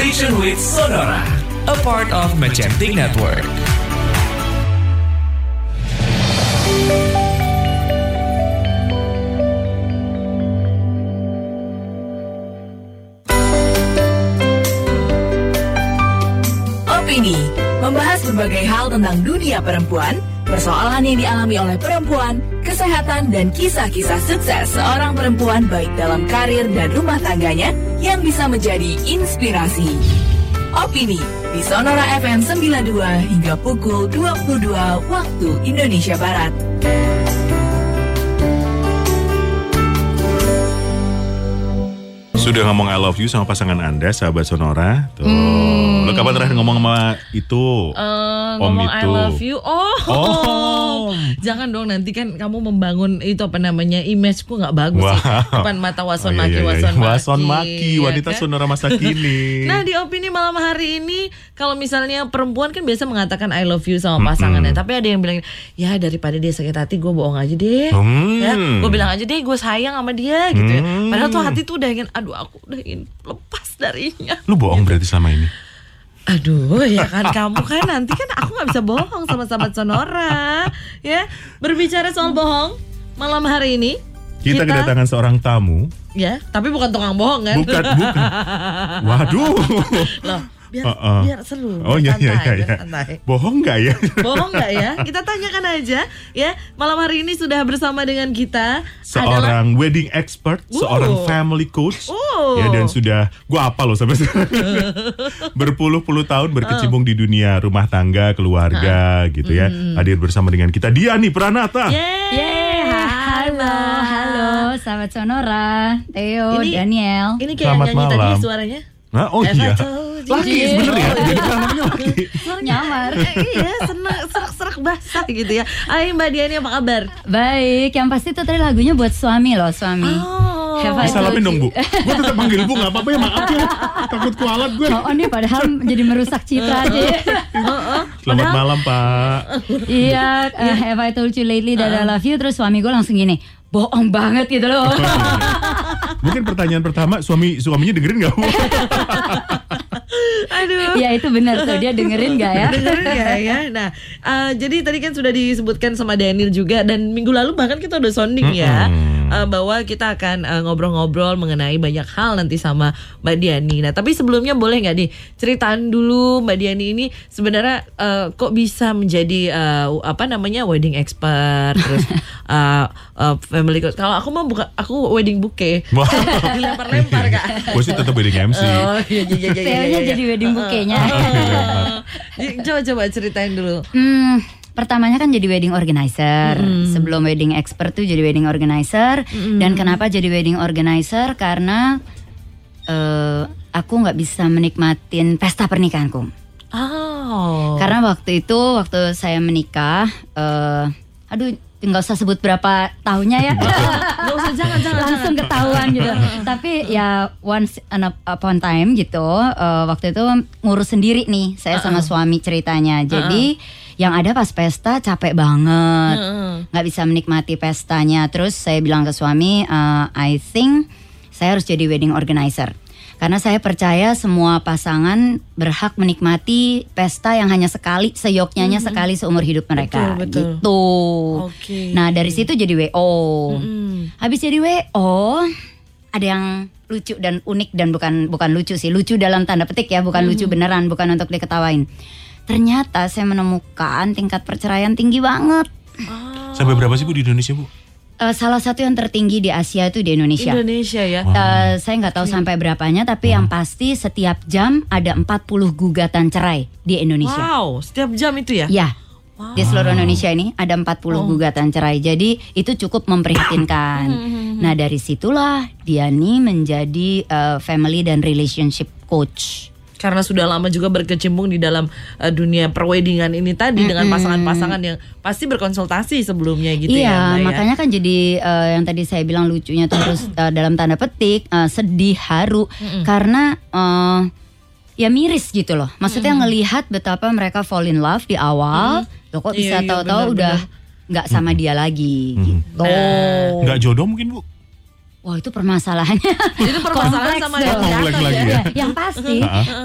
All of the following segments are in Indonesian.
Station with Sonora, a part of Magentic Network. Opini membahas berbagai hal tentang dunia perempuan, persoalan yang dialami oleh perempuan, kesehatan dan kisah-kisah sukses seorang perempuan baik dalam karir dan rumah tangganya yang bisa menjadi inspirasi. Opini di Sonora FM 92 hingga pukul 22 waktu Indonesia Barat. Sudah ngomong I love you sama pasangan Anda, sahabat Sonora. Tuh. Hmm. Lo kapan terakhir ngomong sama itu? Om ngomong I itu. love you. Oh. Om. Jangan dong nanti kan kamu membangun itu apa namanya imageku nggak bagus Wow. sih. Depan mata wason Oh, maki iya, iya. wason maki. Wason maki, ya wanita kan? Sonora masa kini. Nah di opini malam hari ini kalau misalnya perempuan kan biasa mengatakan I love you sama pasangannya, tapi ada yang bilang ya daripada dia sakit hati gue bohong aja deh, Hmm. ya gue bilang aja deh gue sayang sama dia gitu ya. Hmm. Padahal tuh hati tuh udah ingin, aduh aku udah ingin lepas darinya. Lu bohong berarti selama ini? Aduh ya kan kamu kan nanti kan aku nggak bisa bohong sama sahabat Sonora ya berbicara soal bohong malam hari ini Kita, kedatangan seorang tamu. ya tapi bukan tukang bohong kan Bukan, bukan. Waduh. loh biar Uh-uh. biar seru Oh biar iya iya santai, iya. biar iya. santai. Bohong nggak ya? bohong nggak ya kita tanyakan aja ya malam hari ini sudah bersama dengan kita adalah seorang wedding expert, Uh. seorang family coach, Uh. ya dan sudah gua apa loh sampai sekarang berpuluh-puluh tahun berkecimpung di dunia rumah tangga, keluarga gitu ya. Hadir bersama dengan kita Diani Pranata. Yeay, Yeay, halo, halo, sahabat Sonora, Theo, Ini- Daniel. ini kayak Selamat nyanyi malam. tadi suaranya Nah, oh Eva iya. told Laki sebenarnya ya. Jadi namanya laki. Nyamar. Eh, iya seneng serak-serak basah gitu ya Hai Mbak Diani apa kabar Baik, yang pasti itu tadi lagunya buat suami loh, suami. Oh. Have I Disalamin told dong? Bu. Gue tetap manggil Bu, nggak apa-apa ya, maaf ya. Takut kualat gue. Oh, nih padahal jadi merusak citra aja. ya. Selamat malam, Pak. iya, eh, have I told you lately that I love you? Terus suami gue langsung gini, bohong banget gitu loh. Mungkin pertanyaan pertama, suami suaminya dengerin nggak, Bu? Aduh. Iya itu benar tuh, dia dengerin gak ya? Dengerin nggak ya? Nah eh, Jadi tadi kan sudah disebutkan sama Daniel juga Dan minggu lalu bahkan kita udah sounding ya Eh, Bahwa kita akan eh, ngobrol-ngobrol Mengenai banyak hal nanti sama Mbak Diani Nah tapi sebelumnya boleh nggak nih Ceritain dulu Mbak Diani ini Sebenarnya eh, kok bisa menjadi eh, Apa namanya Wedding expert Terus eh, eh, family coach Kalau aku mah bukan Aku wedding bouquet Wah. Dilempar-lempar kak Gue sih tetap wedding MC. Oh iya iya iya iya, iya, iya. jadi wedding bouquet-nya. Coba-coba ceritain dulu Hmm, pertamanya kan jadi wedding organizer. Sebelum wedding expert tuh jadi wedding organizer. Dan kenapa jadi wedding organizer? Karena eh, aku nggak bisa menikmatin pesta pernikahanku. Oh. Karena waktu itu waktu saya menikah, eh, aduh nggak usah sebut berapa tahunnya ya. Gak usah jangan jangan langsung ketahuan gitu. Tapi ya once upon time gitu, eh, waktu itu ngurus sendiri nih saya sama suami ceritanya. Jadi yang ada pas pesta capek banget, nggak bisa menikmati pestanya. Terus saya bilang ke suami, eh, I think saya harus jadi wedding organizer. Karena saya percaya semua pasangan berhak menikmati pesta yang hanya sekali, seyoknyanya sekali seumur hidup mereka. Betul, betul. Gitu. Oke. Nah dari situ jadi WO. Habis jadi WO ada yang lucu dan unik dan bukan bukan lucu sih, lucu dalam tanda petik ya, bukan lucu beneran, bukan untuk diketawain. Ternyata saya menemukan tingkat perceraian tinggi banget. Sampai berapa sih Bu di Indonesia, Bu? Eh, salah satu yang tertinggi di Asia itu di Indonesia. Indonesia ya. Eh, saya nggak tahu sampai berapanya, tapi yang pasti setiap jam ada 40 gugatan cerai di Indonesia. Wow, setiap jam itu ya? Ya. Di seluruh Indonesia ini ada 40 gugatan cerai. Jadi itu cukup memprihatinkan. Nah, dari situlah Diani menjadi eh, family dan relationship coach. Karena sudah lama juga berkecimpung di dalam uh, dunia perweddingan ini tadi dengan pasangan-pasangan yang pasti berkonsultasi sebelumnya gitu ya. iya, ya? makanya kan jadi eh, yang tadi saya bilang lucunya tuh terus eh, dalam tanda petik eh, sedih haru karena eh, ya miris gitu loh. Maksudnya ngelihat betapa mereka fall in love di awal, loh kok Iya, bisa iya, tahu-tahu benar-benar. udah nggak sama dia lagi gitu. Nggak jodoh mungkin, Bu? Wah itu permasalahannya. Itu permasalahan Kompleks sama dong. Kompleks lagi ya. ya. yang pasti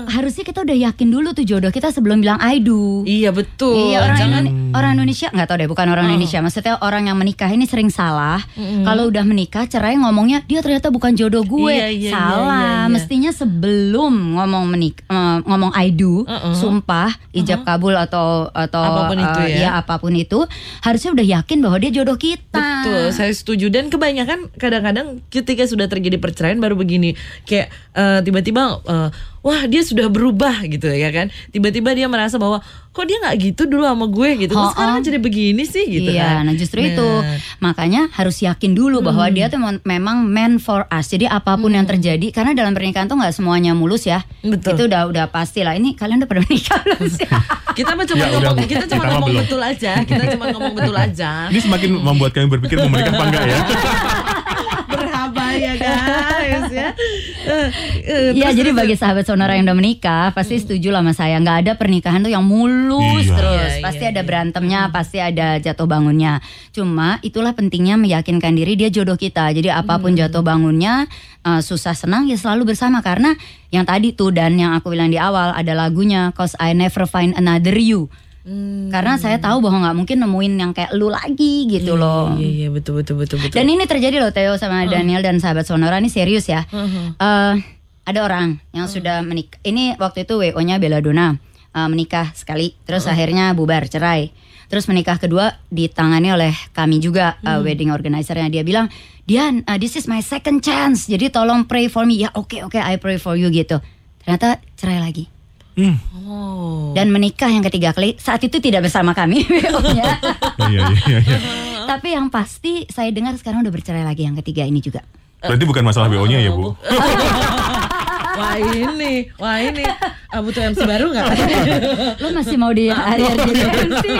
harusnya kita udah yakin dulu tuh jodoh kita sebelum bilang I do. Iya betul. Iya orang Jangan orang Indonesia nggak tahu deh bukan orang Indonesia maksudnya orang yang menikah ini sering salah kalau udah menikah cerai ngomongnya dia ternyata bukan jodoh gue Iya, iya, salah iya, iya. mestinya sebelum ngomong menik eh, ngomong I do Uh-uh. sumpah ijab kabul atau atau Apa pun itu eh, ya. apa pun itu harusnya udah yakin bahwa dia jodoh kita Betul, saya setuju dan kebanyakan kadang-kadang ketika sudah terjadi perceraian baru begini kayak eh, tiba-tiba eh, wah dia sudah berubah gitu ya kan tiba-tiba dia merasa bahwa kok dia nggak gitu dulu sama gue gitu Oh, sekarang oh. jadi begini sih gitu iya, kan nah justru Nah, itu makanya harus yakin dulu bahwa dia tuh mem- memang man for us. Jadi apa pun yang terjadi, karena dalam pernikahan tuh nggak semuanya mulus ya. Betul. Itu udah udah pasti lah. Ini kalian udah pada menikah belum sih? kita mah cuma Ya, ngomong kita cuma Kita ngomong belum. betul aja kita cuma ngomong betul aja Ini semakin membuat kami berpikir mau menikah apa enggak ya. ya guys ya Eh, eh, Iya, terus- jadi terus- bagi sahabat sonora yang udah menikah pasti setuju lah sama saya. Nggak ada pernikahan tuh yang mulus Iya. terus. Iya, pasti iya, ada iya. berantemnya, pasti ada jatuh bangunnya. Cuma itulah pentingnya meyakinkan diri dia jodoh kita. Jadi apa pun jatuh bangunnya, eh, susah senang ya selalu bersama karena yang tadi tuh dan yang aku bilang di awal ada lagunya Cause I Never Find Another You. Hmm. Karena saya tahu bahwa nggak mungkin nemuin yang kayak lu lagi gitu loh. iya iya betul betul betul betul Dan ini terjadi loh Theo sama Daniel dan sahabat Sonora ini serius ya. Eh, ada orang yang sudah menikah. Ini waktu itu WO-nya Belladonna eh, menikah sekali, terus akhirnya bubar cerai. Terus menikah kedua ditangani oleh kami juga eh, wedding organizer-nya. Dia bilang, "Dian, eh, this is my second chance. Jadi tolong pray for me." Ya, oke oke, I pray for you gitu. Ternyata cerai lagi. Hmm. oh Dan menikah yang ketiga kali saat itu tidak bersama kami WO-nya. Iya iya iya. iya. Tapi yang pasti saya dengar sekarang udah bercerai lagi yang ketiga ini juga. Berarti bukan masalah BO-nya ya, Bu. wah ini wah ini ah, butuh MC baru nggak Lo masih mau di area gitu sih?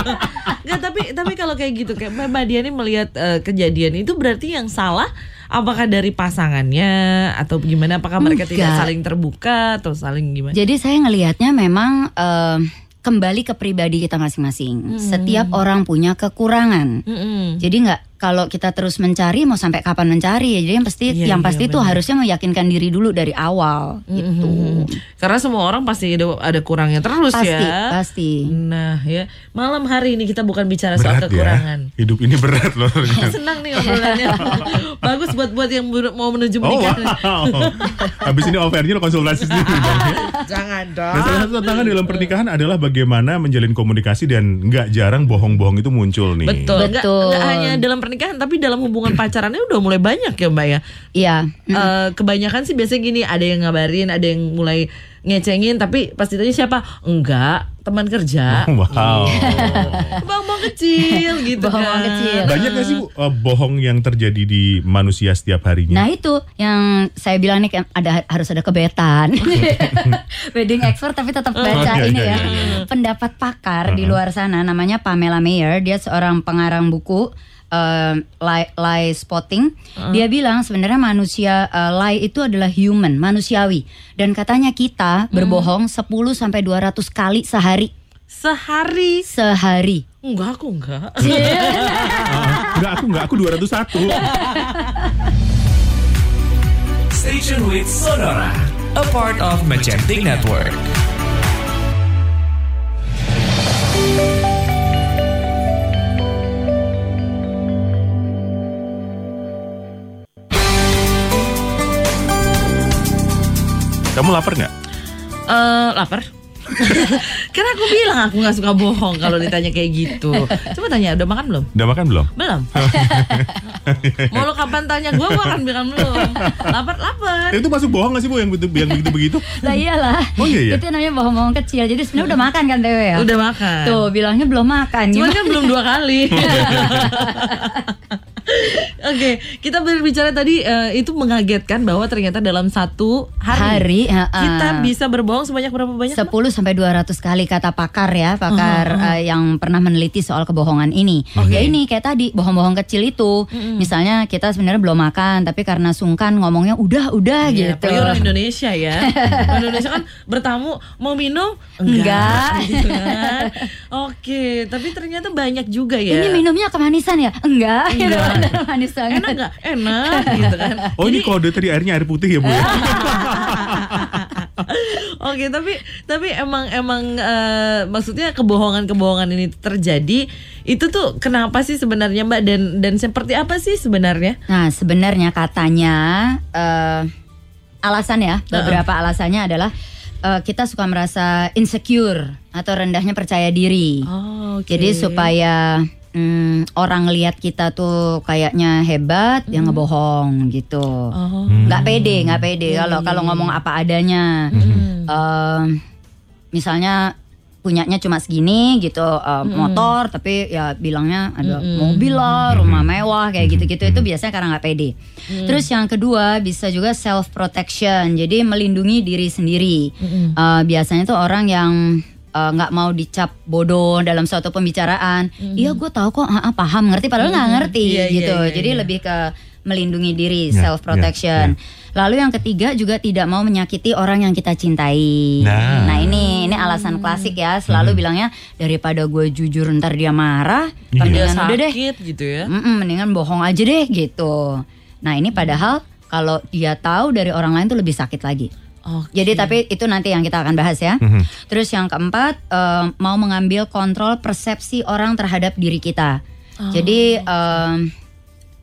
Nggak, tapi tapi kalau kayak gitu kayak Mbak Diani melihat eh, kejadian itu berarti yang salah apakah dari pasangannya atau gimana apakah mereka tidak Enggak. saling terbuka atau saling gimana Jadi saya ngelihatnya memang eh, kembali ke pribadi kita masing-masing. Setiap orang punya kekurangan. Mm-mm. Jadi nggak kalau kita terus mencari mau sampai kapan mencari ya. Jadi yang pasti Iya, yang iya, pasti itu benar. harusnya meyakinkan diri dulu dari awal gitu. Mhm. Karena semua orang pasti ada ada kurangnya terus Pasti, ya. pasti. Nah ya malam hari ini kita bukan bicara soal Berat kekurangan. ya. Hidup ini berat loh. Senang nih obrolannya. Bagus buat buat yang mau menuju Oh menikah. wow. Habis ini off-airnya lo konsultasi sendiri dong. Jangan Nah, dong. salah satu tantangan dalam pernikahan adalah bagaimana menjalin komunikasi dan nggak jarang bohong-bohong itu muncul nih. Betul. Nggak, Betul. nggak hanya dalam pernikahan tapi dalam hubungan pacarannya udah mulai banyak ya Mbak ya. Iya. Eh, kebanyakan sih biasanya gini, ada yang ngabarin, ada yang mulai ngecengin tapi pas ditanya siapa? Enggak, teman kerja. Wow. Bang-bang kecil gitu Bohong kan. kecil. Banyak gak sih Bu, eh, bohong yang terjadi di manusia setiap harinya? Nah itu yang saya bilang nih ada harus ada kebetan. Wedding expert tapi tetap baca Oh, iya, ini iya, ya. iya, Pendapat pakar di luar sana namanya Pamela Mayer, dia seorang pengarang buku eh, lie, lie spotting. Dia bilang sebenarnya manusia eh, lie itu adalah human, manusiawi. Dan katanya kita berbohong 10 sampai 200 kali sehari. Sehari. Sehari. Enggak, aku enggak. Ah, enggak, aku enggak, aku 201. Station with Sonora, a part of Magentic Network. Kamu lapar nggak? Eh, lapar. Karena aku bilang aku nggak suka bohong kalau ditanya kayak gitu. Coba tanya, udah makan belum? Udah makan belum? Belum. Mau lo kapan tanya gue, gue akan bilang belum. Lapar, lapar. Itu masuk bohong gak sih Bu yang begitu yang begitu begitu? Lah iyalah. Oh, iya, iya. Itu namanya bohong-bohong kecil. Jadi sebenarnya udah makan kan Tewe ya? Udah makan. Tuh bilangnya belum makan. Cuman kan belum dua kali. Oke, kita berbicara tadi eh, itu mengagetkan bahwa ternyata dalam satu hari, Hari, ha-ha. kita bisa berbohong sebanyak berapa banyak? 10 sampai 200 kali kata pakar ya, pakar eh, yang pernah meneliti soal kebohongan ini. Ya ini kayak tadi bohong-bohong kecil itu. Misalnya kita sebenarnya belum makan tapi karena sungkan ngomongnya udah udah Iya, gitu. orang Indonesia ya. Indonesia kan bertamu mau minum Enggak. gitu kan. Oke, tapi ternyata banyak juga ya. Ini minumnya kemanisan ya? Enggak. Enggak. Manis sangat. enak nggak enak gitu kan Oh ini kode tadi airnya air putih ya bu ya? Oke, tapi tapi emang emang eh, maksudnya kebohongan-kebohongan ini terjadi itu tuh kenapa sih sebenarnya Mbak dan dan seperti apa sih sebenarnya? Nah, sebenarnya katanya eh, alasan ya, beberapa alasannya adalah eh, kita suka merasa insecure atau rendahnya percaya diri. Oh, oke. Jadi supaya mm, orang lihat kita tuh kayaknya hebat, ya ngebohong gitu. Oh. Nggak pede, nggak pede. Kalau kalau ngomong apa adanya. Eh, misalnya punyanya cuma segini gitu eh, motor tapi ya bilangnya ada mobil lah rumah mewah kayak gitu-gitu. Itu biasanya karena nggak pede. Terus yang kedua bisa juga self protection jadi melindungi diri sendiri. Eh, biasanya tuh orang yang eh, nggak mau dicap bodoh dalam suatu pembicaraan iya gue tahu kok ah, ah, paham ngerti padahal nggak ngerti Iya, iya, gitu iya, jadi iya. lebih ke melindungi diri Ya, self protection ya, Lalu yang ketiga juga tidak mau menyakiti orang yang kita cintai. Nah. ini ini alasan klasik ya, selalu bilangnya daripada gue jujur ntar dia marah, Iya. Dia mendingan udah deh, sakit gitu ya. Mm-mm, mendingan bohong aja deh gitu. Nah ini padahal kalau dia tahu dari orang lain tuh lebih sakit lagi. Oke. Jadi tapi itu nanti yang kita akan bahas ya. Mhm. Terus yang keempat eh, mau mengambil kontrol persepsi orang terhadap diri kita. Jadi em,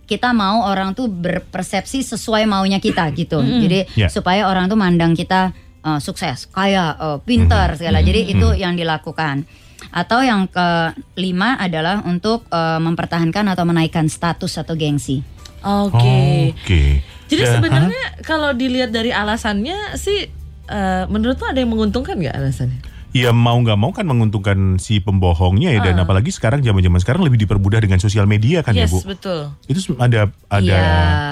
kita mau orang tuh berpersepsi sesuai maunya kita gitu. Jadi Ya. supaya orang tuh mandang kita eh, sukses, kaya, eh, pintar segala. Jadi itu yang dilakukan. Atau yang kelima adalah untuk eh, mempertahankan atau menaikkan status atau gengsi. Oke. Oke. Jadi Ya, sebenarnya kalau dilihat dari alasannya sih eh, menurut lo ada yang menguntungkan nggak alasannya? Ya mau nggak mau kan menguntungkan si pembohongnya ya dan Ah. apalagi sekarang zaman-zaman sekarang lebih dipermudah dengan sosial media kan ya yes, bu. betul. Itu ada ada Iya,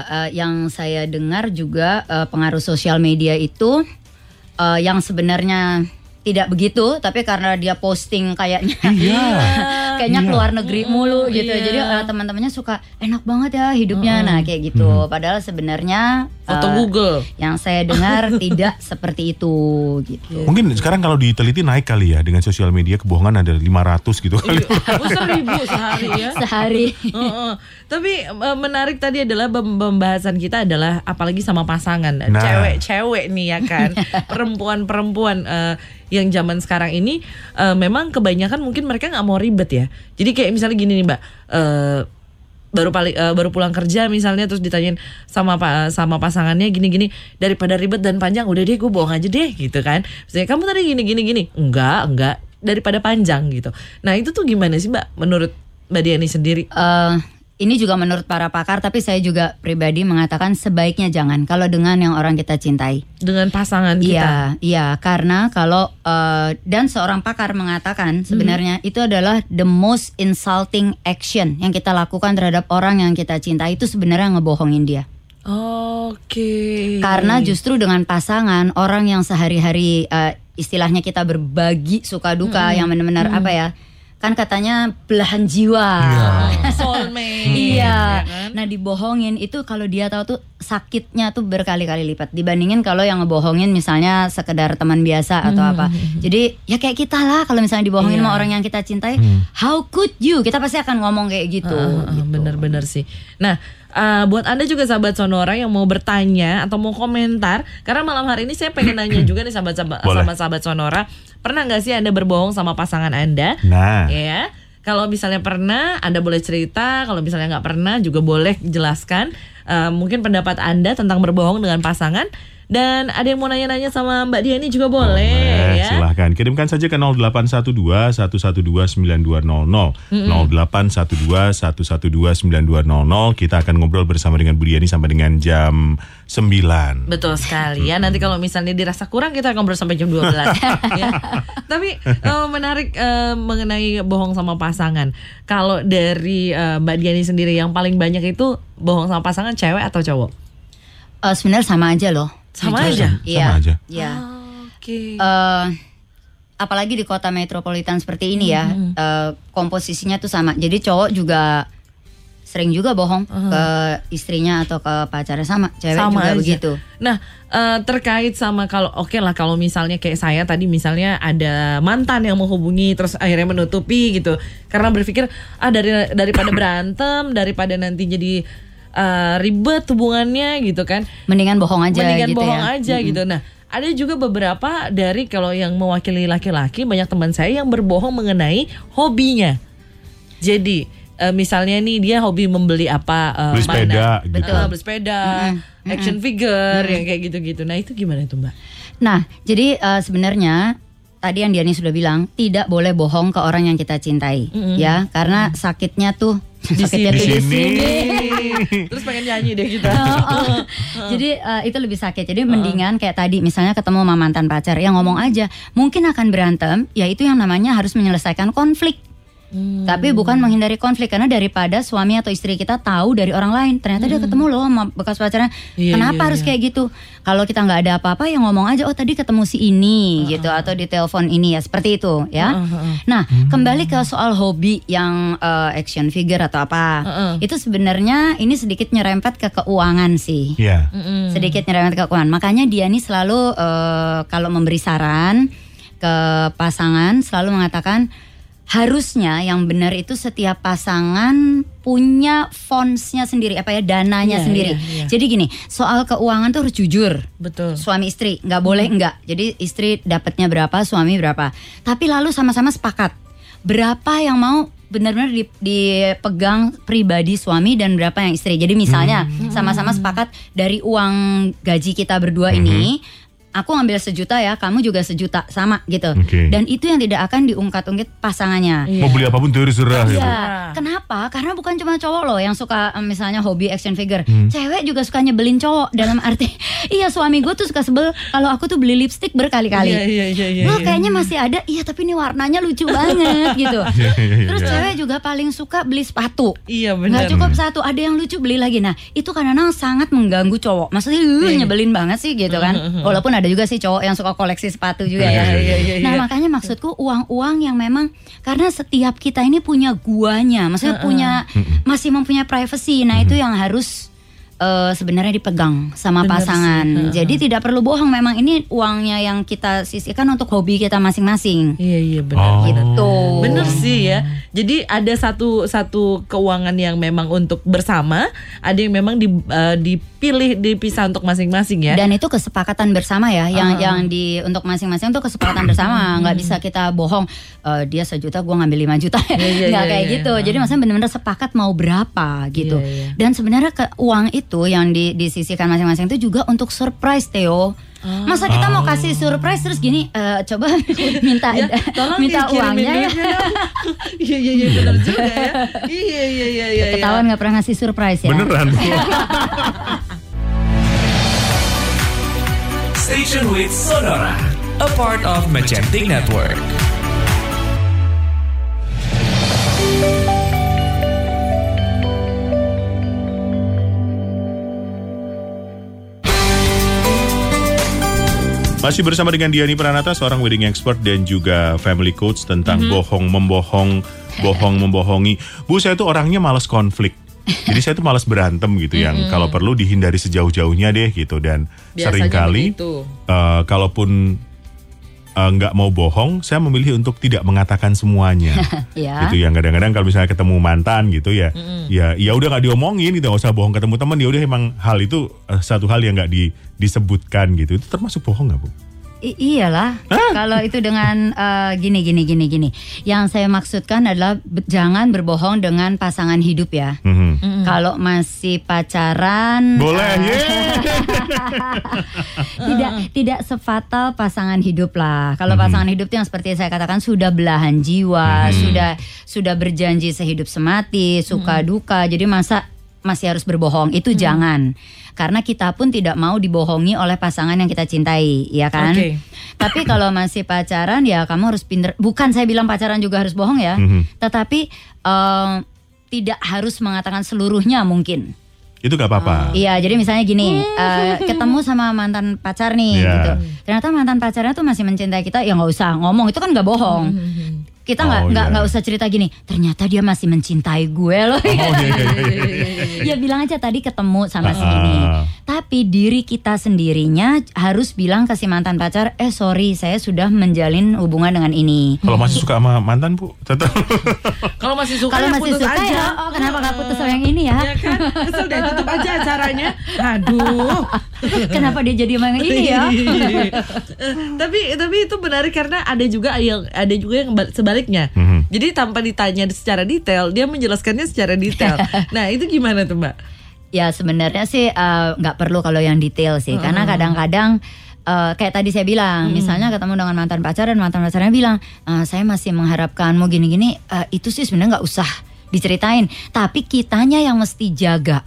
eh, yang saya dengar juga eh, pengaruh sosial media itu eh, yang sebenarnya tidak begitu, tapi karena dia posting kayaknya, Iya. kayaknya Iya. keluar negeri mulu gitu. iya. Jadi eh, teman-temannya suka enak banget ya hidupnya, nah kayak gitu. Padahal sebenarnya Foto eh, Google. yang saya dengar tidak seperti itu gitu. Mungkin sekarang kalau diteliti naik kali ya dengan sosial media kebohongan ada 500 gitu kali. Oh, seribu sehari ya. Sehari. Heeh. Tapi eh, menarik tadi adalah pem- pembahasan kita adalah apalagi sama pasangan. Nah. cewek-cewek nih ya kan. Perempuan-perempuan eh, yang zaman sekarang ini eh, memang kebanyakan mungkin mereka nggak mau ribet ya. Jadi kayak misalnya gini nih mbak. Eh, baru paling eh, baru pulang kerja misalnya terus ditanyain sama pa- sama pasangannya gini-gini daripada ribet dan panjang udah deh gue bohong aja deh gitu kan. Misalnya kamu tadi gini gini gini. Enggak enggak. Daripada panjang gitu. Nah itu tuh gimana sih mbak menurut mbak Diani sendiri? Eh, ini juga menurut para pakar, tapi saya juga pribadi mengatakan sebaiknya jangan kalau dengan yang orang kita cintai. dengan pasangan kita. Iya, iya, karena kalau eh, dan seorang pakar mengatakan sebenarnya itu adalah the most insulting action yang kita lakukan terhadap orang yang kita cintai itu sebenarnya ngebohongin dia. Oke. Karena justru dengan pasangan orang yang sehari-hari eh, istilahnya kita berbagi suka duka yang benar-benar apa ya? Kan katanya belahan jiwa. soulmate. Iya. ya kan? Nah dibohongin itu kalau dia tahu tuh sakitnya tuh berkali-kali lipat dibandingin kalau yang ngebohongin misalnya sekedar teman biasa atau apa. Jadi ya kayak kita lah kalau misalnya dibohongin Iya. sama orang yang kita cintai, how could you? Kita pasti akan ngomong kayak gitu. Ah, ah, Bener-bener sih. Nah, ah, buat anda juga sahabat Sonora yang mau bertanya atau mau komentar, karena malam hari ini saya pengen nanya juga nih sahabat-sahabat Boleh. sama sahabat Sonora, pernah nggak sih anda berbohong sama pasangan anda? Nah, Ya, kalau misalnya pernah, Anda boleh cerita. Kalau misalnya nggak pernah, juga boleh jelaskan. eh, mungkin pendapat Anda tentang berbohong dengan pasangan. Dan ada yang mau nanya-nanya sama Mbak Diani juga boleh, ya. silahkan kirimkan saja ke 0812 112 9200 0812 112 9200 kita akan ngobrol bersama dengan Bu Diani sampai dengan jam 9 Betul sekali ya. Nanti kalau misalnya dirasa kurang kita ngobrol sampai jam 12 ya. Tapi eh, menarik eh, mengenai bohong sama pasangan. Kalau dari eh, Mbak Diani sendiri yang paling banyak itu bohong sama pasangan cewek atau cowok? Eh, Sebenarnya sama aja loh. Sama Jujur. aja? Iya. Sama aja. Iya. Oke. Eh, apalagi di kota metropolitan seperti ini ya, eh, komposisinya tuh sama. Jadi cowok juga sering juga bohong ke istrinya atau ke pacarnya sama, cewek sama juga aja. begitu. Nah, eh, terkait sama kalau oke lah kalau misalnya kayak saya tadi misalnya ada mantan yang menghubungi terus akhirnya menutupi gitu. Karena berpikir ah dari daripada berantem, daripada nanti jadi eh, ribet hubungannya gitu kan. Mendingan bohong aja Mendingan gitu bohong ya. aja gitu. Nah, ada juga beberapa dari kalau yang mewakili laki-laki banyak teman saya yang berbohong mengenai hobinya. Jadi eh, misalnya nih dia hobi membeli apa eh, Beli sepeda gitu. Betul, beli sepeda, action figure yang kayak gitu-gitu. Nah, itu gimana tuh, Mbak? Nah, jadi eh, sebenarnya tadi yang Diani sudah bilang tidak boleh bohong ke orang yang kita cintai, ya, karena sakitnya tuh sakitnya Di tuh di sini. Terus pengen nyanyi deh kita. Oh, oh. Jadi eh, itu lebih sakit. Jadi mendingan kayak tadi misalnya ketemu sama mantan pacar yang ngomong aja, mungkin akan berantem, ya itu yang namanya harus menyelesaikan konflik. Hmm. Tapi bukan menghindari konflik karena daripada suami atau istri kita tahu dari orang lain, ternyata dia ketemu loh sama bekas pacarnya. Hmm. Iya, Kenapa iya, harus iya. kayak gitu? Kalau kita nggak ada apa-apa yang ngomong aja, oh tadi ketemu si ini gitu atau di telepon ini ya seperti itu ya. Nah kembali ke soal hobi yang eh, action figure atau apa, Heeh. itu sebenarnya ini sedikit nyerempet ke keuangan sih Iya. sedikit nyerempet ke keuangan. Makanya dia nih selalu eh, kalau memberi saran ke pasangan selalu mengatakan harusnya yang benar itu setiap pasangan punya fondsnya sendiri apa ya dananya Iya, sendiri. iya, iya. Jadi gini soal keuangan tuh harus jujur. Betul. suami istri nggak boleh enggak jadi istri dapatnya berapa suami berapa. Tapi lalu sama-sama sepakat berapa yang mau benar-benar di- dipegang pribadi suami dan berapa yang istri. Jadi misalnya sama-sama sepakat dari uang gaji kita berdua ini aku ngambil sejuta ya kamu juga sejuta sama gitu Oke. dan itu yang tidak akan diungkat-ungkit pasangannya Mau beli apa pun terserah ya. Bu. Iya, kenapa? Karena bukan cuma cowok loh yang suka em, misalnya hobi action figure. Hmm. Cewek juga suka nyebelin cowok dalam arti iya suami gue tuh suka sebel kalau aku tuh beli lipstick berkali-kali. Iya, iya, iya, iya, Lo iya. kayaknya masih ada, iya tapi ini warnanya lucu banget gitu. Iya, iya, iya, Terus iya. cewek juga paling suka beli sepatu. Iya benar. Nggak cukup satu, ada yang lucu beli lagi. Nah itu kadang-kadang sangat mengganggu cowok. Maksudnya uh, Iya. nyebelin banget sih gitu kan. Walaupun ada juga sih cowok yang suka koleksi sepatu juga ya. Iya, iya, iya, Nah makanya maksudku uang-uang yang memang karena setiap kita ini punya guanya, maksudnya punya masih mempunyai privacy. Nah itu yang harus eh, sebenarnya dipegang sama Bener pasangan. sih, Jadi tidak perlu bohong. Memang ini uangnya yang kita sisihkan untuk hobi kita masing-masing. Iya iya benar. Oh. benar. Gitu. Bener sih ya. Jadi ada satu satu keuangan yang memang untuk bersama, ada yang memang di, eh, dipilih dipisah untuk masing-masing ya. Dan itu kesepakatan bersama ya, yang yang di untuk masing-masing itu kesepakatan bersama, nggak bisa kita bohong. eh, dia sejuta, gua ngambil 5 juta, iya, nggak iya, kayak iya. gitu. Jadi maksudnya benar-benar sepakat mau berapa gitu. Iya, iya. Dan sebenarnya ke uang itu yang di, disisihkan masing-masing itu juga untuk surprise Theo. Masa kita mau kasih surprise terus gini, eh, coba minta Ya, tolong minta uangnya ya. dong. Iya iya iya benar juga ya. Iya iya iya iya. iya. Ketahuan nggak pernah ngasih surprise ya. Beneran. Station with Sonora, a part of Magentic Network. Masih bersama dengan Diani Pranata, seorang wedding expert dan juga family coach tentang bohong membohong, bohong membohongi. Bu, saya tuh orangnya males konflik. Jadi saya tuh males berantem gitu yang kalau perlu dihindari sejauh-jauhnya deh gitu dan Biasanya sering kali begitu. eh, kalaupun eh, nggak mau bohong, saya memilih untuk tidak mengatakan semuanya. Ya. Gitu yang kadang-kadang kalau misalnya ketemu mantan gitu ya, ya ya udah nggak diomongin gitu, nggak usah bohong ketemu teman, ya udah emang hal itu eh, satu hal yang nggak di, disebutkan gitu. Itu termasuk bohong nggak bu? I- iyalah, kalau itu dengan eh, gini gini gini gini. Yang saya maksudkan adalah be- jangan berbohong dengan pasangan hidup ya. Mhm. Kalau masih pacaran, Boleh, eh, yeay. tidak tidak sefatal pasangan hidup lah. Kalau Mhm. pasangan hidup itu yang seperti saya katakan sudah belahan jiwa, sudah sudah berjanji sehidup semati, suka duka. Jadi masa masih harus berbohong itu jangan. Karena kita pun tidak mau dibohongi oleh pasangan yang kita cintai, ya kan? Oke. Tapi kalau masih pacaran ya kamu harus pinter. Bukan saya bilang pacaran juga harus bohong ya, Mhm. tetapi eh, tidak harus mengatakan seluruhnya mungkin. Itu nggak apa-apa. Iya, jadi misalnya gini, eh, ketemu sama mantan pacar nih, Iya. gitu. Ternyata mantan pacarnya tuh masih mencintai kita, ya nggak usah ngomong, itu kan nggak bohong. Kita nggak Oh, nggak nggak usah cerita gini. Ternyata dia masih mencintai gue loh. Oh iya iya iya. iya. ya bilang aja tadi ketemu sama si Ah. ini. Tapi diri kita sendirinya harus bilang ke si mantan pacar, eh sorry saya sudah menjalin hubungan dengan ini. Kalau masih suka sama mantan bu, tetap. Kalau masih suka Kalau ya masih putus suka aja. ya, oh kenapa nggak putus sama yang ini ya? Ya kan, deh tutup aja acaranya. Aduh. kenapa dia jadi yang ini ya? Tapi tapi itu menarik karena ada juga yang ada juga yang bal- sebaliknya. Mhm. Jadi tanpa ditanya secara detail, dia menjelaskannya secara detail. nah itu gimana tuh mbak? Ya sebenarnya sih eh, nggak perlu kalau yang detail sih, karena kadang-kadang eh, kayak tadi saya bilang, misalnya ketemu dengan mantan pacar dan mantan pacarnya bilang, "Eh, saya masih mengharapkanmu gini-gini, eh, itu sih sebenarnya nggak usah diceritain, tapi kitanya yang mesti jaga.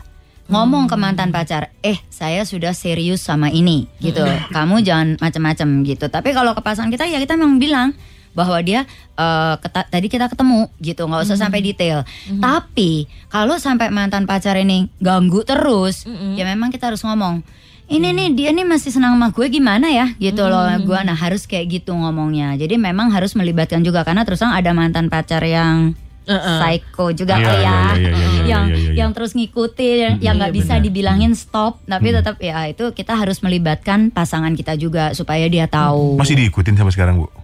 Ngomong ke mantan pacar, eh saya sudah serius sama ini, gitu. Kamu jangan macam-macam gitu. Tapi kalau ke pasangan kita ya kita memang bilang bahwa dia eh, keta- tadi kita ketemu gitu nggak usah sampai detail. Tapi kalau sampai mantan pacar ini ganggu terus ya memang kita harus ngomong ini nih dia nih masih senang sama gue gimana ya? Gitu loh gue nah harus kayak gitu ngomongnya. Jadi memang harus melibatkan juga karena terus ada mantan pacar yang Uh-uh. psycho juga Iya, kok ya, iya, iya, iya, iya, yang iya, iya, iya. yang terus ngikutin yang nggak Iya, bisa benar. dibilangin stop tapi tetap ya itu kita harus melibatkan pasangan kita juga supaya dia tahu Masih diikutin sampai sekarang bu?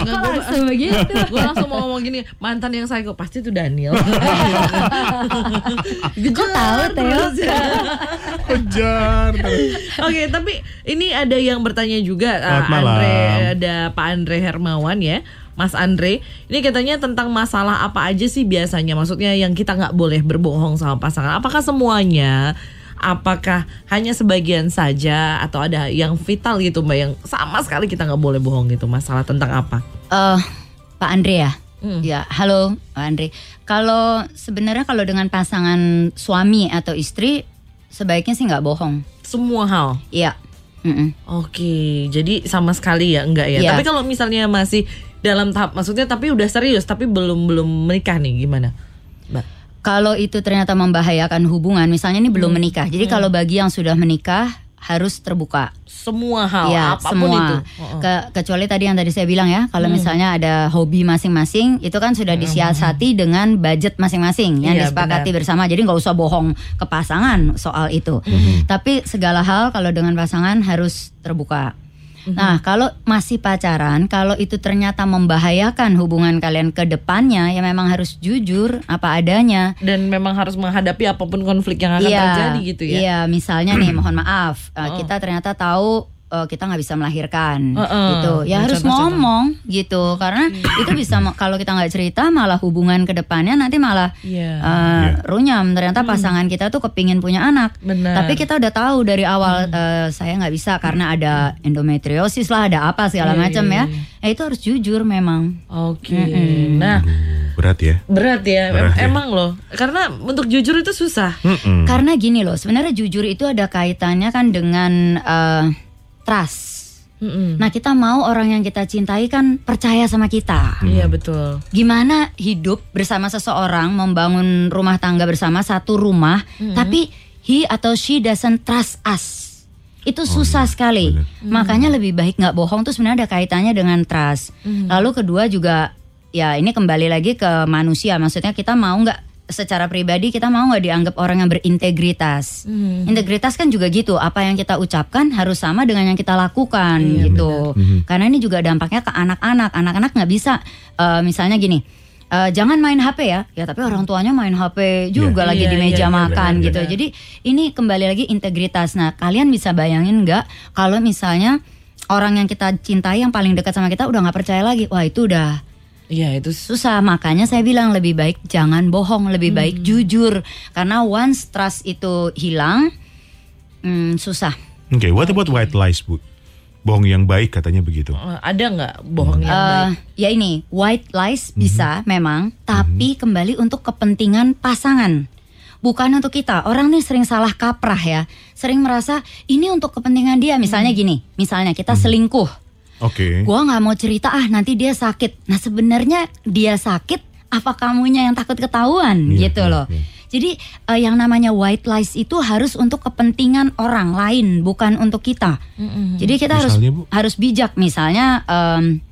Nggak, gua- langsung begitu gue langsung mau ngomong gini mantan yang psycho pasti itu Daniel Kok tahu Theo? Kejar. Oke, tapi ini ada yang bertanya juga uh, malam. Andre ada Pak Andre Hermawan ya. Mas Andre, ini katanya tentang masalah apa aja sih biasanya? Maksudnya yang kita nggak boleh berbohong sama pasangan. Apakah semuanya? Apakah hanya sebagian saja atau ada yang vital gitu mbak yang sama sekali kita nggak boleh bohong gitu masalah tentang apa? Eh, Pak Andre ya. Hmm. Ya, halo Pak Andre. Kalau sebenarnya kalau dengan pasangan suami atau istri sebaiknya sih nggak bohong. Semua hal. Iya. Mm-mm. Oke, jadi sama sekali ya enggak ya. Iya. Tapi kalau misalnya masih dalam tahap maksudnya tapi udah serius tapi belum belum menikah nih gimana? Mbak. Kalau itu ternyata membahayakan hubungan, misalnya ini Hmm. belum menikah. Jadi kalau bagi yang sudah menikah harus terbuka. Semua hal ya, apa pun semua. itu. Oh, oh. Ke- kecuali tadi yang tadi saya bilang ya, kalau Hmm. misalnya ada hobi masing-masing, itu kan sudah disiasati dengan budget masing-masing yang Iya, disepakati benar. bersama. Jadi nggak usah bohong ke pasangan soal itu. Hmm. Tapi segala hal kalau dengan pasangan harus terbuka. Hmm. Nah, kalau masih pacaran, kalau itu ternyata membahayakan hubungan kalian ke depannya, ya memang harus jujur apa adanya. Dan memang harus menghadapi apa pun konflik yang akan terjadi gitu ya. Iya, misalnya nih, mohon maaf, uh, Oh. kita ternyata tahu uh, kita nggak bisa melahirkan, Heeh. gitu. Ya harus ngomong, gitu, karena itu bisa kalau kita nggak cerita, malah hubungan ke depannya nanti malah Iya. uh, Iya. runyam. Ternyata pasangan kita tuh kepingin punya anak, Benar. tapi kita udah tahu dari awal uh, saya nggak bisa karena ada endometriosis lah, ada apa segala Iya, macam iya, ya. Ya itu harus jujur memang. Oke. Nah, Berat ya. berat ya. Berat ya. Emang loh. Karena untuk jujur itu susah. Mm-mm. Karena gini loh, sebenarnya jujur itu ada kaitannya kan dengan uh, trust. Mm-mm. Nah kita mau orang yang kita cintai kan percaya sama kita. Iya betul. Gimana hidup bersama seseorang, membangun rumah tangga bersama satu rumah, tapi he atau she doesn't trust us. Itu susah sekali. Makanya lebih baik nggak bohong tuh sebenarnya ada kaitannya dengan trust. Lalu kedua juga ya ini kembali lagi ke manusia. Maksudnya kita mau nggak secara pribadi kita mau nggak dianggap orang yang berintegritas. Integritas kan juga gitu. Apa yang kita ucapkan harus sama dengan yang kita lakukan gitu. Karena ini juga dampaknya ke anak-anak. Anak-anak nggak bisa eh, misalnya gini. eh, jangan main HP ya, ya tapi orang tuanya main HP juga Iya. lagi Iya, di iya, meja iya, makan benar, gitu. benar. Jadi ini kembali lagi integritas. Nah kalian bisa bayangin nggak kalau misalnya orang yang kita cintai yang paling dekat sama kita udah nggak percaya lagi, wah itu udah Iya itu susah. Makanya saya bilang lebih baik jangan bohong, lebih baik jujur. Karena once trust itu hilang, hmm, susah. Oke, what about white lies bu? Bohong yang baik katanya begitu. Eh, ada nggak bohong yang Eh, baik? ya ini white lies bisa memang, tapi kembali untuk kepentingan pasangan. Bukan untuk kita. Orang nih sering salah kaprah ya. Sering merasa ini untuk kepentingan dia. Misalnya gini, misalnya kita selingkuh. Oke. Gua nggak mau cerita ah nanti dia sakit. Nah sebenarnya dia sakit, apa kamunya yang takut ketahuan Iya, gitu iya, loh. iya. Jadi eh, yang namanya white lies itu harus untuk kepentingan orang lain, bukan untuk kita. Jadi kita harus Misalnya, Bu? harus bijak. Misalnya em,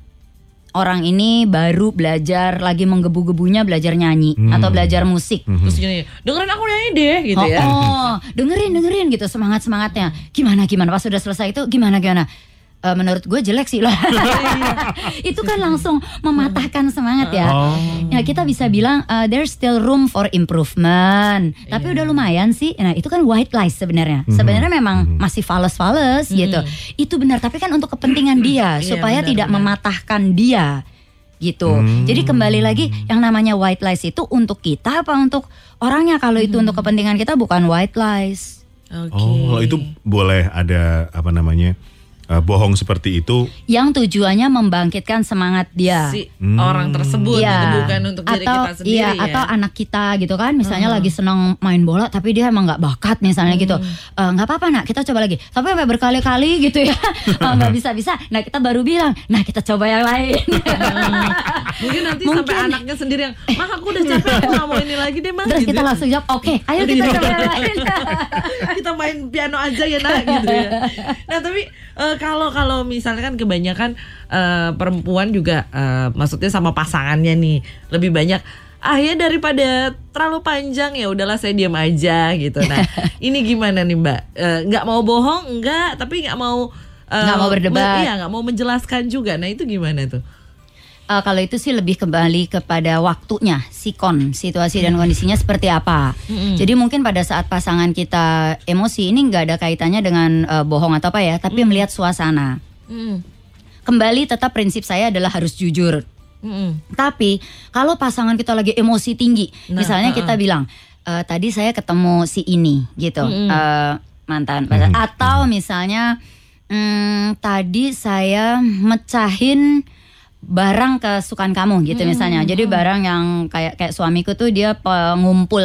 orang ini baru belajar lagi menggebu-gebunya belajar nyanyi atau belajar musik. Terus gini, dengerin aku nyanyi deh gitu oh, ya. oh, dengerin dengerin gitu semangat semangatnya. Gimana gimana pas sudah selesai itu gimana gimana? Eh, menurut gue jelek sih loh. itu kan langsung mematahkan semangat ya. Oh. Ya kita bisa bilang uh, there's still room for improvement. Tapi udah lumayan sih. Nah itu kan white lies sebenarnya. Sebenarnya memang masih fales-fales gitu. Itu benar. Tapi kan untuk kepentingan dia Iya, supaya benar, tidak benar. mematahkan dia gitu. Jadi kembali lagi yang namanya white lies itu untuk kita apa untuk orangnya? Kalau itu untuk kepentingan kita bukan white lies. Oke. Oh, itu boleh ada apa namanya? Eh, bohong seperti itu. Yang tujuannya membangkitkan semangat dia. si orang tersebut Iya. gitu bukan untuk diri atau, kita sendiri iya, ya. atau anak kita gitu kan misalnya lagi senang main bola tapi dia emang nggak bakat misalnya gitu Eh, nggak apa-apa nak kita coba lagi tapi sampai berkali-kali gitu ya Oh, nggak bisa-bisa nah kita baru bilang nah kita coba yang lain Mungkin nanti Mungkin. sampai anaknya sendiri yang, mah aku udah capek, aku gak mau ini lagi deh mah. terus gitu. kita langsung jawab oke ayo kita Iya. coba yang lain kita main piano aja ya nak gitu ya. Nah tapi eh, kalau kalau misalnya kan kebanyakan eh, perempuan juga eh, maksudnya sama pasangannya nih lebih banyak ah ya daripada terlalu panjang ya udahlah saya diam aja gitu. Nah ini gimana nih mbak? Eh, Nggak mau bohong enggak tapi nggak mau Nggak mau berdebat. Iya nggak mau menjelaskan juga. Nah itu gimana tuh? Eh, kalau itu sih lebih kembali kepada waktunya, sikon, situasi dan kondisinya seperti apa. Jadi mungkin pada saat pasangan kita emosi ini nggak ada kaitannya dengan eh, bohong atau apa ya, tapi melihat suasana. Kembali tetap prinsip saya adalah harus jujur. Tapi kalau pasangan kita lagi emosi tinggi, Nah, misalnya kita bilang "Eh, tadi saya ketemu si ini gitu, eh, mantan pasangan. atau misalnya "Hmm, tadi saya mecahin barang kesukaan kamu gitu misalnya. Jadi barang yang kayak kayak suamiku tuh dia pengumpul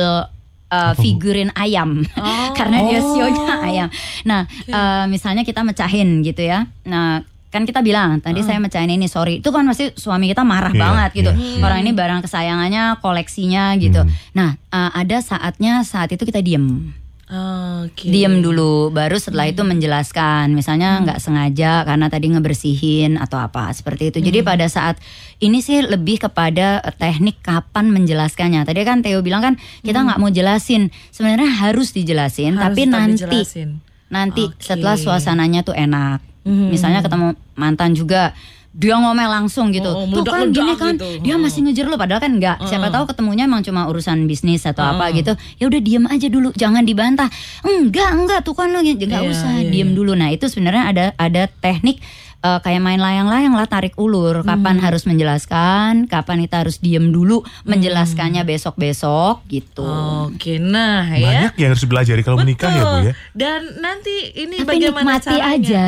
uh, figurin ayam. Karena dia sionya ayam. Nah, uh, misalnya kita mecahin gitu ya. Nah, kan kita bilang tadi saya mecahin ini sorry. Itu kan pasti suami kita marah Iya, banget gitu. iya, orang ini barang kesayangannya koleksinya gitu. Nah uh, ada saatnya saat itu kita diem Oke. diem dulu baru setelah itu menjelaskan. Misalnya nggak sengaja karena tadi ngebersihin atau apa seperti itu. Jadi pada saat ini sih lebih kepada teknik kapan menjelaskannya. Tadi kan Theo bilang kan kita nggak mau jelasin. Sebenarnya harus dijelasin Harus tapi nanti dijelasin. nanti Oke. setelah suasananya tuh enak. Misalnya ketemu mantan juga dia ngomel langsung gitu. Oh, oh, tuh kan gini kan gitu. dia masih ngejar lu padahal kan enggak siapa tahu ketemunya emang cuma urusan bisnis atau apa gitu. Ya udah diem aja dulu jangan dibantah. Enggak enggak tuh kan lu nggak Iya, usah iya, diem dulu. Nah itu sebenarnya ada ada teknik eh, kayak main layang-layang lah tarik ulur kapan Hmm. harus menjelaskan kapan kita harus diem dulu menjelaskannya besok-besok gitu Oke, nah ya. Banyak yang harus belajar kalau menikah ya Bu ya. Dan nanti ini Tapi bagaimana nikmati caranya? aja.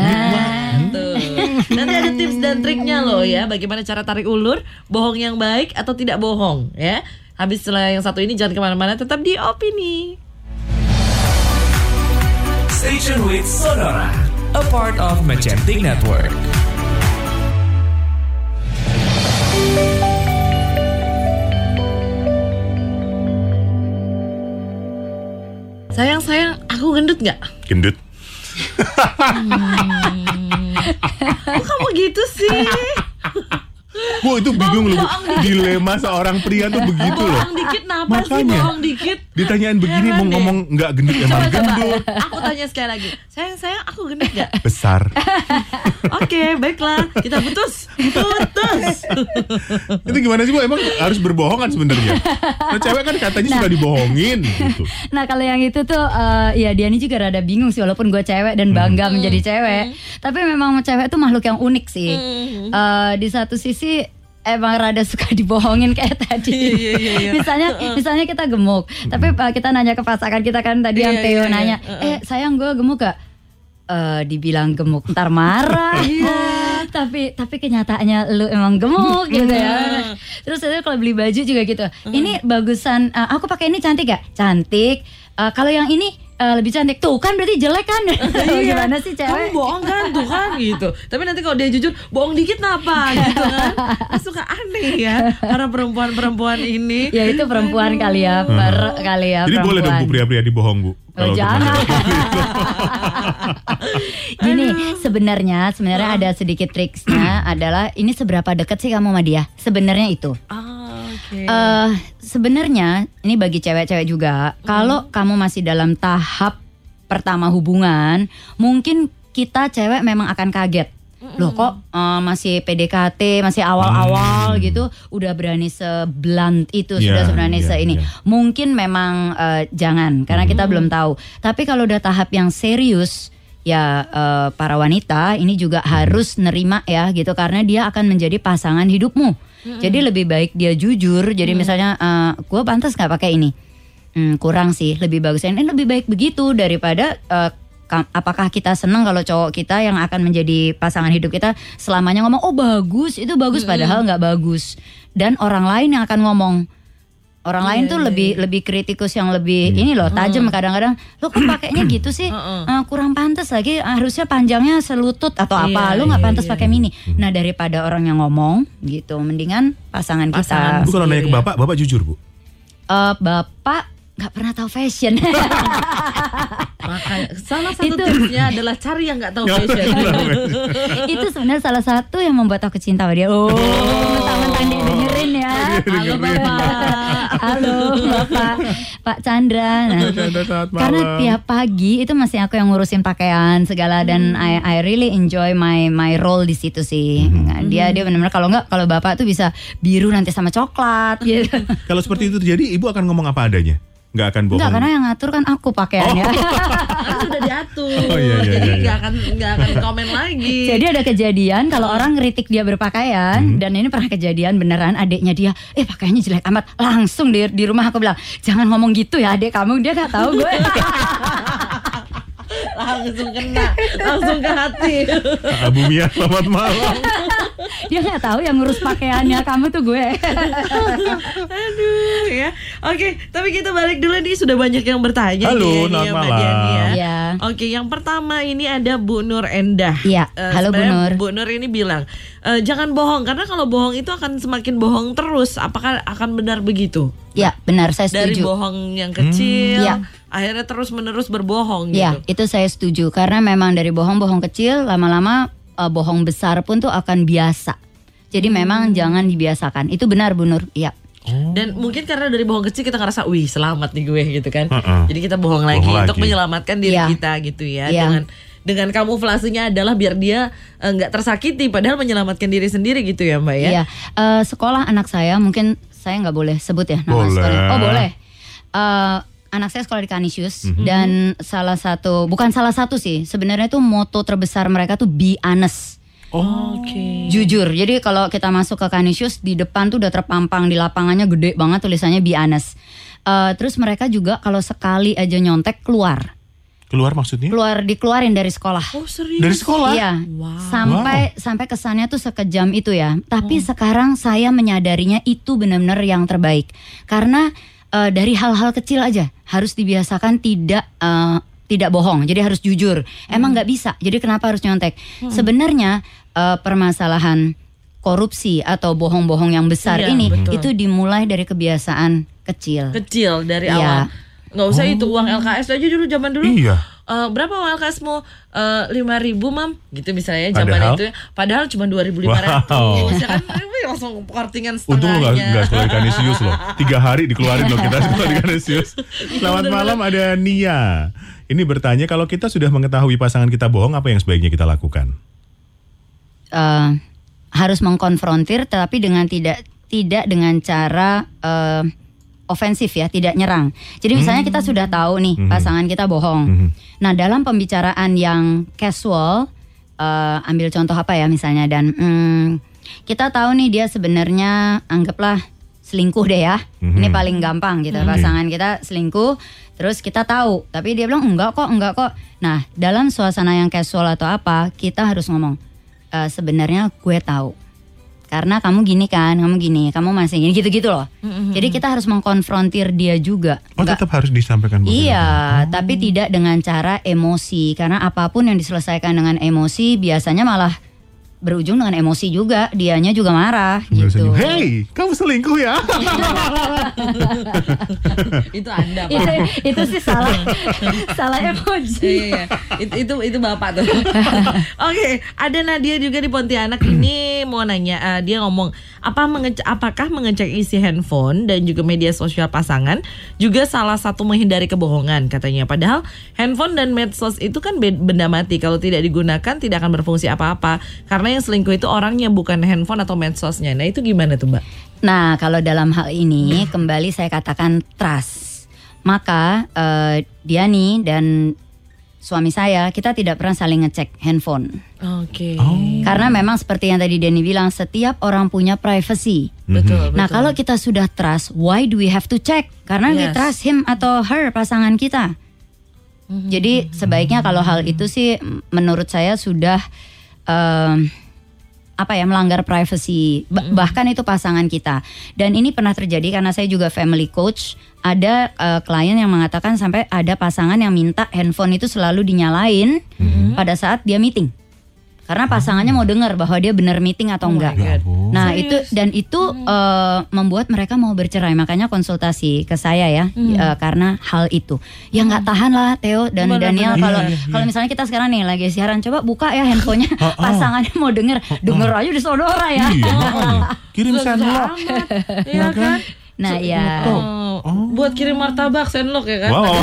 Tuh. Nanti ada tips dan triknya loh ya, bagaimana cara tarik ulur, bohong yang baik atau tidak bohong ya. Habis setelah yang satu ini jangan ke mana-mana, tetap di opini. Station with Sonora, a part of Magentic Network. Sayang sayang, aku gendut nggak? Gendut. Kok kamu gitu sih? Bu itu bingung loh. Dilema seorang pria tuh begitu loh. bohong dikit napa sih Makanya. bohong dikit? Ditanyain begini Heran mau deh. ngomong nggak gendut emang Coba coba, gendut. aku tanya sekali lagi. Sayang sayang, aku gendut nggak? Besar. Oke, baiklah, kita putus, putus. Itu gimana sih Bu? Emang harus berbohong kan sebenarnya? Nah, cewek kan katanya suka dibohongin gitu. Nah kalau yang itu tuh uh, ya Diani juga rada bingung sih walaupun gue cewek dan bangga menjadi cewek. Tapi memang cewek tuh makhluk yang unik sih. Eh, di satu sisi emang rada suka dibohongin kayak tadi. Iya, iya, iya, iya. misalnya misalnya kita gemuk, tapi uh, kita nanya ke pasangan kita kan tadi yang Iya, Theo iya, iya. nanya, eh sayang gue gemuk gak? Eh, dibilang gemuk ntar marah. tapi tapi kenyataannya lu emang gemuk gitu ya. Terus itu kalau beli baju juga gitu. Ini bagusan eh, aku pakai ini cantik gak? Cantik. Eh, kalau yang ini eh, lebih cantik tuh kan berarti jelek kan gimana sih Iya. Kamu cewek bohong kan tuh kan gitu. Tapi nanti kalau dia jujur bohong dikit kenapa gitu kan. Suka aneh ya para perempuan-perempuan ini. ya itu perempuan kali ya per kali ya Jadi boleh dong perempuan. bu pria-pria dibohong bu. Oh, untuk jangan. masalah seperti itu. Gini, sebenarnya sebenarnya ada sedikit triksnya adalah ini seberapa dekat sih kamu sama dia? Sebenarnya itu. Ah, oke. eh sebenarnya ini bagi cewek-cewek juga. Kalau kamu masih dalam tahap pertama hubungan, mungkin kita cewek memang akan kaget. Loh kok eh, masih PDKT, masih awal-awal gitu, udah berani seblunt itu, Iya, sudah sebenarnya iya, seini. iya. Mungkin memang eh, jangan karena kita belum tahu. Tapi kalau udah tahap yang serius ya eh, para wanita ini juga harus nerima ya gitu karena dia akan menjadi pasangan hidupmu. Jadi lebih baik dia jujur. Jadi misalnya gue pantas nggak pakai ini. Hmm, kurang sih, lebih bagus. Ini lebih baik begitu daripada eh, ka- apakah kita senang kalau cowok kita yang akan menjadi pasangan hidup kita selamanya ngomong oh bagus itu bagus padahal nggak bagus. Dan orang lain yang akan ngomong orang lain tuh lebih lebih kritikus yang lebih ini loh tajam kadang-kadang. Lo kok pakainya gitu sih? Eh, kurang pantas lagi harusnya panjangnya selutut atau apa. Iya, lo nggak iya, pantas iya. pakai mini. Nah daripada orang yang ngomong gitu mendingan pasangan, Pasangan. kita Bu kalau nanya ke bapak, bapak jujur bu. Eh, bapak nggak pernah tahu fashion Makanya salah satu Itu- tipsnya adalah cari yang nggak tahu fashion. itu sebenarnya salah satu yang membuat aku cinta sama dia. Oh mentang-mentang dia dengerin ya. Halo bapak. halo bapak. Pak Chandra. Nah, Chandra, karena tiap pagi itu masih aku yang ngurusin pakaian segala dan I, I really enjoy my my role di situ sih. Nah, dia dia benar-benar kalau nggak kalau bapak tuh bisa biru nanti sama coklat. Gitu Kalau seperti itu terjadi, ibu akan ngomong apa adanya? Nggak akan bohong. Enggak karena yang ngatur kan aku pakaiannya Kan sudah diatur. Oh, iya, iya, Jadi iya, nggak akan nggak akan komen lagi. Jadi ada kejadian kalau orang ngeritik dia berpakaian Hmm. dan ini pernah kejadian beneran adiknya dia, eh pakaiannya jelek amat. Langsung di di rumah aku bilang, "Jangan ngomong gitu ya adik kamu." Dia nggak tahu gue. langsung kena, langsung ke hati. Abu Mia, selamat malam. dia nggak tahu yang ngurus pakaiannya kamu tuh gue. Aduh ya. Oke, tapi kita balik dulu nih sudah banyak yang bertanya Halo, nih, selamat ya, Mbak malam. Diani ya. Iya. Oke, yang pertama ini ada Bu Nur Endah. Iya, Eh, halo Bu Nur. Bu Nur ini bilang, "Eh, jangan bohong karena kalau bohong itu akan semakin bohong terus. Apakah akan benar begitu? ya benar saya Dari setuju. bohong yang kecil, Iya. akhirnya terus menerus berbohong Ya gitu. itu saya setuju karena memang dari bohong-bohong kecil lama-lama eh, bohong besar pun tuh akan biasa. Jadi Hmm. memang jangan dibiasakan. Itu benar Bu Nur. Iya. Dan mungkin karena dari bohong kecil kita ngerasa, wih selamat nih gue gitu kan. Heeh. Jadi kita bohong lagi Bohong untuk lagi. menyelamatkan diri Iya. kita gitu ya. Iya. Dengan dengan kamuflasenya adalah biar dia eh, nggak tersakiti, padahal menyelamatkan diri sendiri gitu ya mbak ya. Iya, Eh, sekolah anak saya mungkin saya nggak boleh sebut ya nama Boleh. sekolahnya. Oh boleh. Eh, anak saya sekolah di Canisius dan salah satu bukan salah satu sih sebenarnya tuh moto terbesar mereka tuh be honest. Oke. Jujur. Jadi kalau kita masuk ke Canisius di depan tuh udah terpampang di lapangannya gede banget tulisannya be honest. Eh, terus mereka juga kalau sekali aja nyontek keluar, Keluar maksudnya? keluar dikeluarin dari sekolah. Oh serius? Dari sekolah? Iya, sampai sampai kesannya tuh sekejam itu ya. Tapi sekarang saya menyadarinya itu benar-benar yang terbaik karena eh, dari hal-hal kecil aja harus dibiasakan tidak eh, tidak bohong. Jadi harus jujur. Emang nggak bisa. Jadi kenapa harus nyontek? Sebenarnya eh, permasalahan korupsi atau bohong-bohong yang besar Iya, ini betul. itu dimulai dari kebiasaan kecil. Kecil dari Iya. awal. Nggak usah itu uang LKS aja dulu zaman dulu. Iya. Eh, berapa uang LKS mau lima ribu mam. Gitu misalnya zaman Padahal? itu ya. padahal cuma dua ribu lima ratus. Wow. ya kan? Eh, langsung kortingan Untung lu gak, setengahnya. gak sekolah di Kanisius loh. Tiga hari dikeluarin loh kita di Kanisius Selamat malam ada Nia. Ini bertanya kalau kita sudah mengetahui pasangan kita bohong Apa yang sebaiknya kita lakukan? eh, harus mengkonfrontir tapi dengan tidak tidak dengan cara eh, ofensif ya, tidak nyerang. Jadi misalnya kita sudah tahu nih pasangan kita bohong. Mhm. Nah, dalam pembicaraan yang casual eh, ambil contoh apa ya misalnya dan hmm, kita tahu nih dia sebenarnya anggaplah selingkuh deh ya. Mhm. Ini paling gampang gitu. Pasangan kita selingkuh terus kita tahu, tapi dia bilang enggak kok, enggak kok. Nah, dalam suasana yang casual atau apa, kita harus ngomong "Eh, sebenarnya gue tahu. Karena kamu gini kan, kamu gini, kamu masih gini gitu-gitu loh. Jadi kita harus mengkonfrontir dia juga. Oh Nggak- tetap harus disampaikan. Iya, tapi tidak dengan cara emosi karena apa pun yang diselesaikan dengan emosi biasanya malah berujung dengan emosi juga, dianya juga marah Sambil gitu. senyum, Hey, kamu selingkuh ya? itu Anda, Pak. itu itu sih salah salah emosi. Iya, iya. Itu, itu itu bapak tuh. Oke, ada Nadia juga di Pontianak ini mau nanya, eh, dia ngomong apa mengecek, apakah mengecek isi handphone dan juga media sosial pasangan juga salah satu menghindari kebohongan katanya. Padahal handphone dan medsos itu kan be- benda mati. Kalau tidak digunakan tidak akan berfungsi apa-apa. Karena yang selingkuh itu orangnya bukan handphone atau medsosnya. Nah itu gimana tuh Mbak? Nah, kalau dalam hal ini kembali saya katakan trust. Maka eh, Diani dan suami saya kita tidak pernah saling ngecek handphone. Oke. Karena memang seperti yang tadi Denny bilang, setiap orang punya privacy. Betul, Nah, betul. kalau kita sudah trust, why do we have to check? Karena we Yes. trust him atau her pasangan kita. Jadi sebaiknya kalau hal itu sih menurut saya sudah em, apa ya melanggar privacy Ba- bahkan itu pasangan kita. Dan ini pernah terjadi karena saya juga family coach. Ada eh, klien yang mengatakan sampai ada pasangan yang minta handphone itu selalu dinyalain pada saat dia meeting. Karena pasangannya mau dengar bahwa dia benar meeting atau enggak. Ya. Nah itu dan itu eh, membuat mereka mau bercerai. Makanya konsultasi ke saya ya eh, karena hal itu. Ya nggak tahan lah Theo dan Benar, Daniel. kalau Iya, iya, kalau misalnya kita sekarang nih lagi siaran coba buka ya handphonenya. Pasangannya mau denger denger aja di saudara ya. Iya. Kirim sendok. Iya kan? Nah ya Oh, buat kirim martabak sendok ya kan? Wow.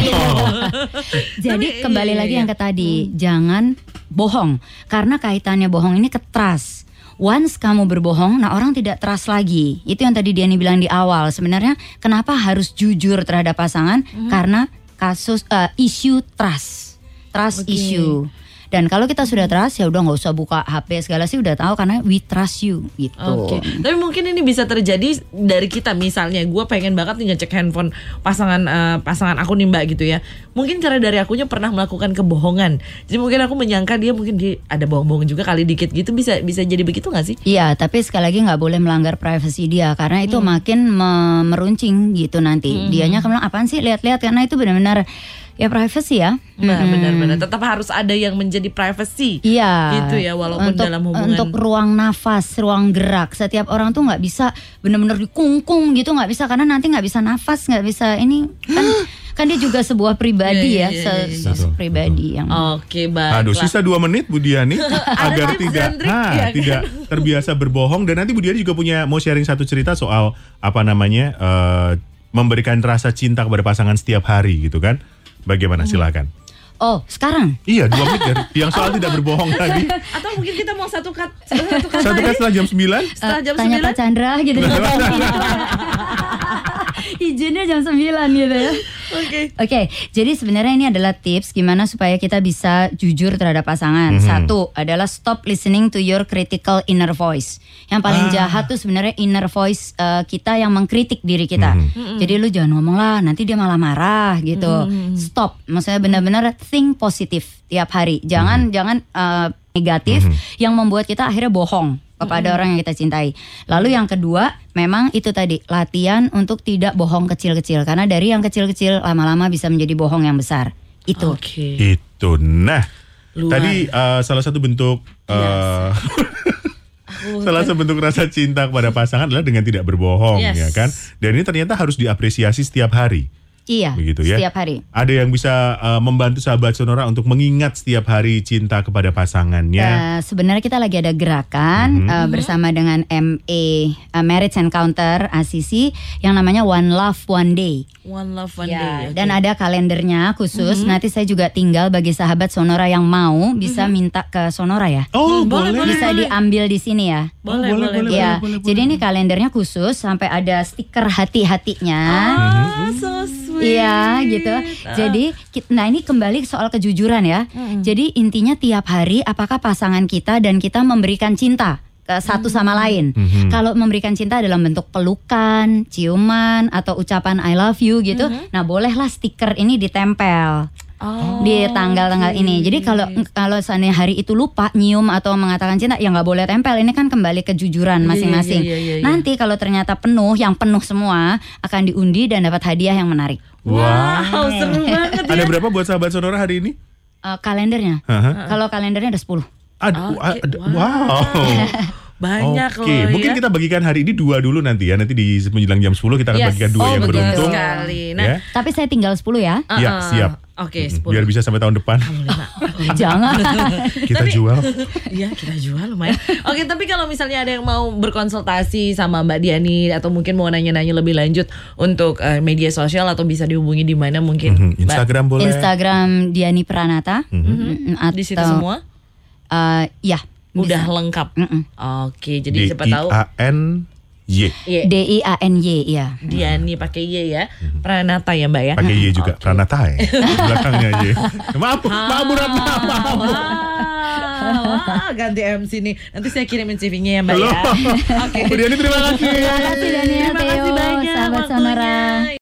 jadi Tapi, kembali iya, lagi iya. yang ke tadi jangan bohong karena kaitannya bohong ini ke trust Once kamu berbohong, nah orang tidak trust lagi. Itu yang tadi Diani bilang di awal. Sebenarnya kenapa harus jujur terhadap pasangan? Karena kasus eh, isu trust, trust Oke. issue. Dan kalau kita sudah trust ya udah nggak usah buka HP segala sih udah tahu karena we trust you gitu. Oke, tapi mungkin ini bisa terjadi dari kita misalnya gue pengen banget nih ngecek handphone pasangan eh, pasangan aku nih mbak gitu ya. Mungkin cara dari akunya pernah melakukan kebohongan. Jadi mungkin aku menyangka dia mungkin dia ada bohong-bohong juga kali dikit gitu bisa bisa jadi begitu nggak sih? Iya, tapi sekali lagi nggak boleh melanggar privasi dia karena itu makin me- meruncing gitu nanti. Dianya akan bilang apaan sih lihat-lihat karena itu benar-benar ya privasi ya. Nah Mm-mm. benar-benar tetap harus ada yang menjadi privacy. Iya. Gitu ya, walaupun untuk, dalam hubungan. Untuk ruang nafas, ruang gerak. Setiap orang tuh nggak bisa benar-benar dikungkung gitu, nggak bisa karena nanti nggak bisa nafas, nggak bisa ini kan kan dia juga sebuah pribadi Iya, ya, iya, se- iya, iya. pribadi yang. Oke baik. Aduh, sisa dua menit Bu Diani agar tidak ha, ya kan? tidak terbiasa berbohong dan nanti Bu Diani juga punya mau sharing satu cerita soal apa namanya eh, memberikan rasa cinta kepada pasangan setiap hari gitu kan? Bagaimana silakan. Oh, sekarang Iya dua menit dari yang soal tidak berbohong tadi. Atau mungkin kita mau satu cut satu cut Satu lagi? kan setelah jam 9 setelah Eh, jam tanya 9? Pak Chandra gitu. Izinnya jam 9 gitu ya. Oke. Oke, jadi sebenarnya ini adalah tips gimana supaya kita bisa jujur terhadap pasangan. Satu adalah stop listening to your critical inner voice. Yang paling jahat tuh sebenarnya inner voice eh, kita yang mengkritik diri kita. Jadi lu jangan ngomong lah, nanti dia malah marah gitu. Stop, maksudnya benar-benar think positif tiap hari. Jangan jangan eh, negatif yang membuat kita akhirnya bohong kepada orang yang kita cintai. Lalu yang kedua, memang itu tadi latihan untuk tidak bohong kecil-kecil karena dari yang kecil-kecil lama-lama bisa menjadi bohong yang besar. Itu. Oke. itu. Nah, Luar. tadi eh, salah satu bentuk eh, salah satu bentuk rasa cinta kepada pasangan adalah dengan tidak berbohong Yes. ya kan. Dan ini ternyata harus diapresiasi setiap hari. Iya. Begitu ya. Setiap hari. Ada yang bisa uh, membantu sahabat Sonora untuk mengingat setiap hari cinta kepada pasangannya. Eh, sebenarnya kita lagi ada gerakan eh, bersama dengan MA eh, Marriage Encounter ACC yang namanya One Love One Day. One love one Ya, day. oke. dan ada kalendernya khusus. Nanti saya juga tinggal bagi sahabat Sonora yang mau bisa minta ke Sonora ya. oh, boleh, boleh. Bisa diambil di sini ya. boleh, boleh, boleh, boleh. Ya, boleh, jadi ini kalendernya khusus sampai ada stiker hati-hatinya. Ah, so sweet. Iya gitu. Jadi ki- nah ini kembali soal kejujuran ya. Jadi intinya tiap hari apakah pasangan kita dan kita memberikan cinta ke satu sama lain. Kalau memberikan cinta dalam bentuk pelukan, ciuman atau ucapan I love you gitu. Nah, bolehlah stiker ini ditempel. Oh, di tanggal-tanggal ini. Jadi kalau kalau seandainya hari itu lupa nyium atau mengatakan cinta ya nggak boleh tempel. Ini kan kembali kejujuran Iya, masing-masing. iya, iya, iya, iya. Nanti kalau ternyata penuh, yang penuh semua akan diundi dan dapat hadiah yang menarik. Wow, seru banget ya. Ada berapa buat sahabat sonora hari ini? Eh, kalendernya. Haha. Kalau kalendernya ada 10. Aduh, wow. wow. Banyak Oke, loh mungkin ya. kita bagikan hari ini dua dulu nanti ya. Nanti di menjelang jam 10 kita akan Yes. bagikan dua Oh, yang beruntung. sekali. Nah, ya. Tapi saya tinggal 10 ya. Ya, uh-uh. siap. Oke, 10. Biar bisa sampai tahun depan Jangan. kita Tapi- jual. Iya kita jual lumayan. Oke tapi kalau misalnya ada yang mau berkonsultasi sama Mbak Diani atau mungkin mau nanya-nanya lebih lanjut untuk eh, media sosial atau bisa dihubungi di mana mungkin Mhm, Mbak? Instagram boleh. Instagram Diani Pranata. Mm, atau, di situ semua eh, ya. Udah bisa. lengkap. Mm-mm. Oke jadi D siapa I tahu A N Y. D I A N Y ya. Diani pakai Y ya. Pranata ya Mbak ya. Pakai Y juga. Oke. Pranata ya. Belakangnya Y. Maaf, maaf Bu Ratna, maaf. Wah, wah, ganti MC nih. Nanti saya kirimin CV-nya ya Mbak Halo. ya. Oke. Bu Diani terima kasih. Terima kasih Daniel. Terima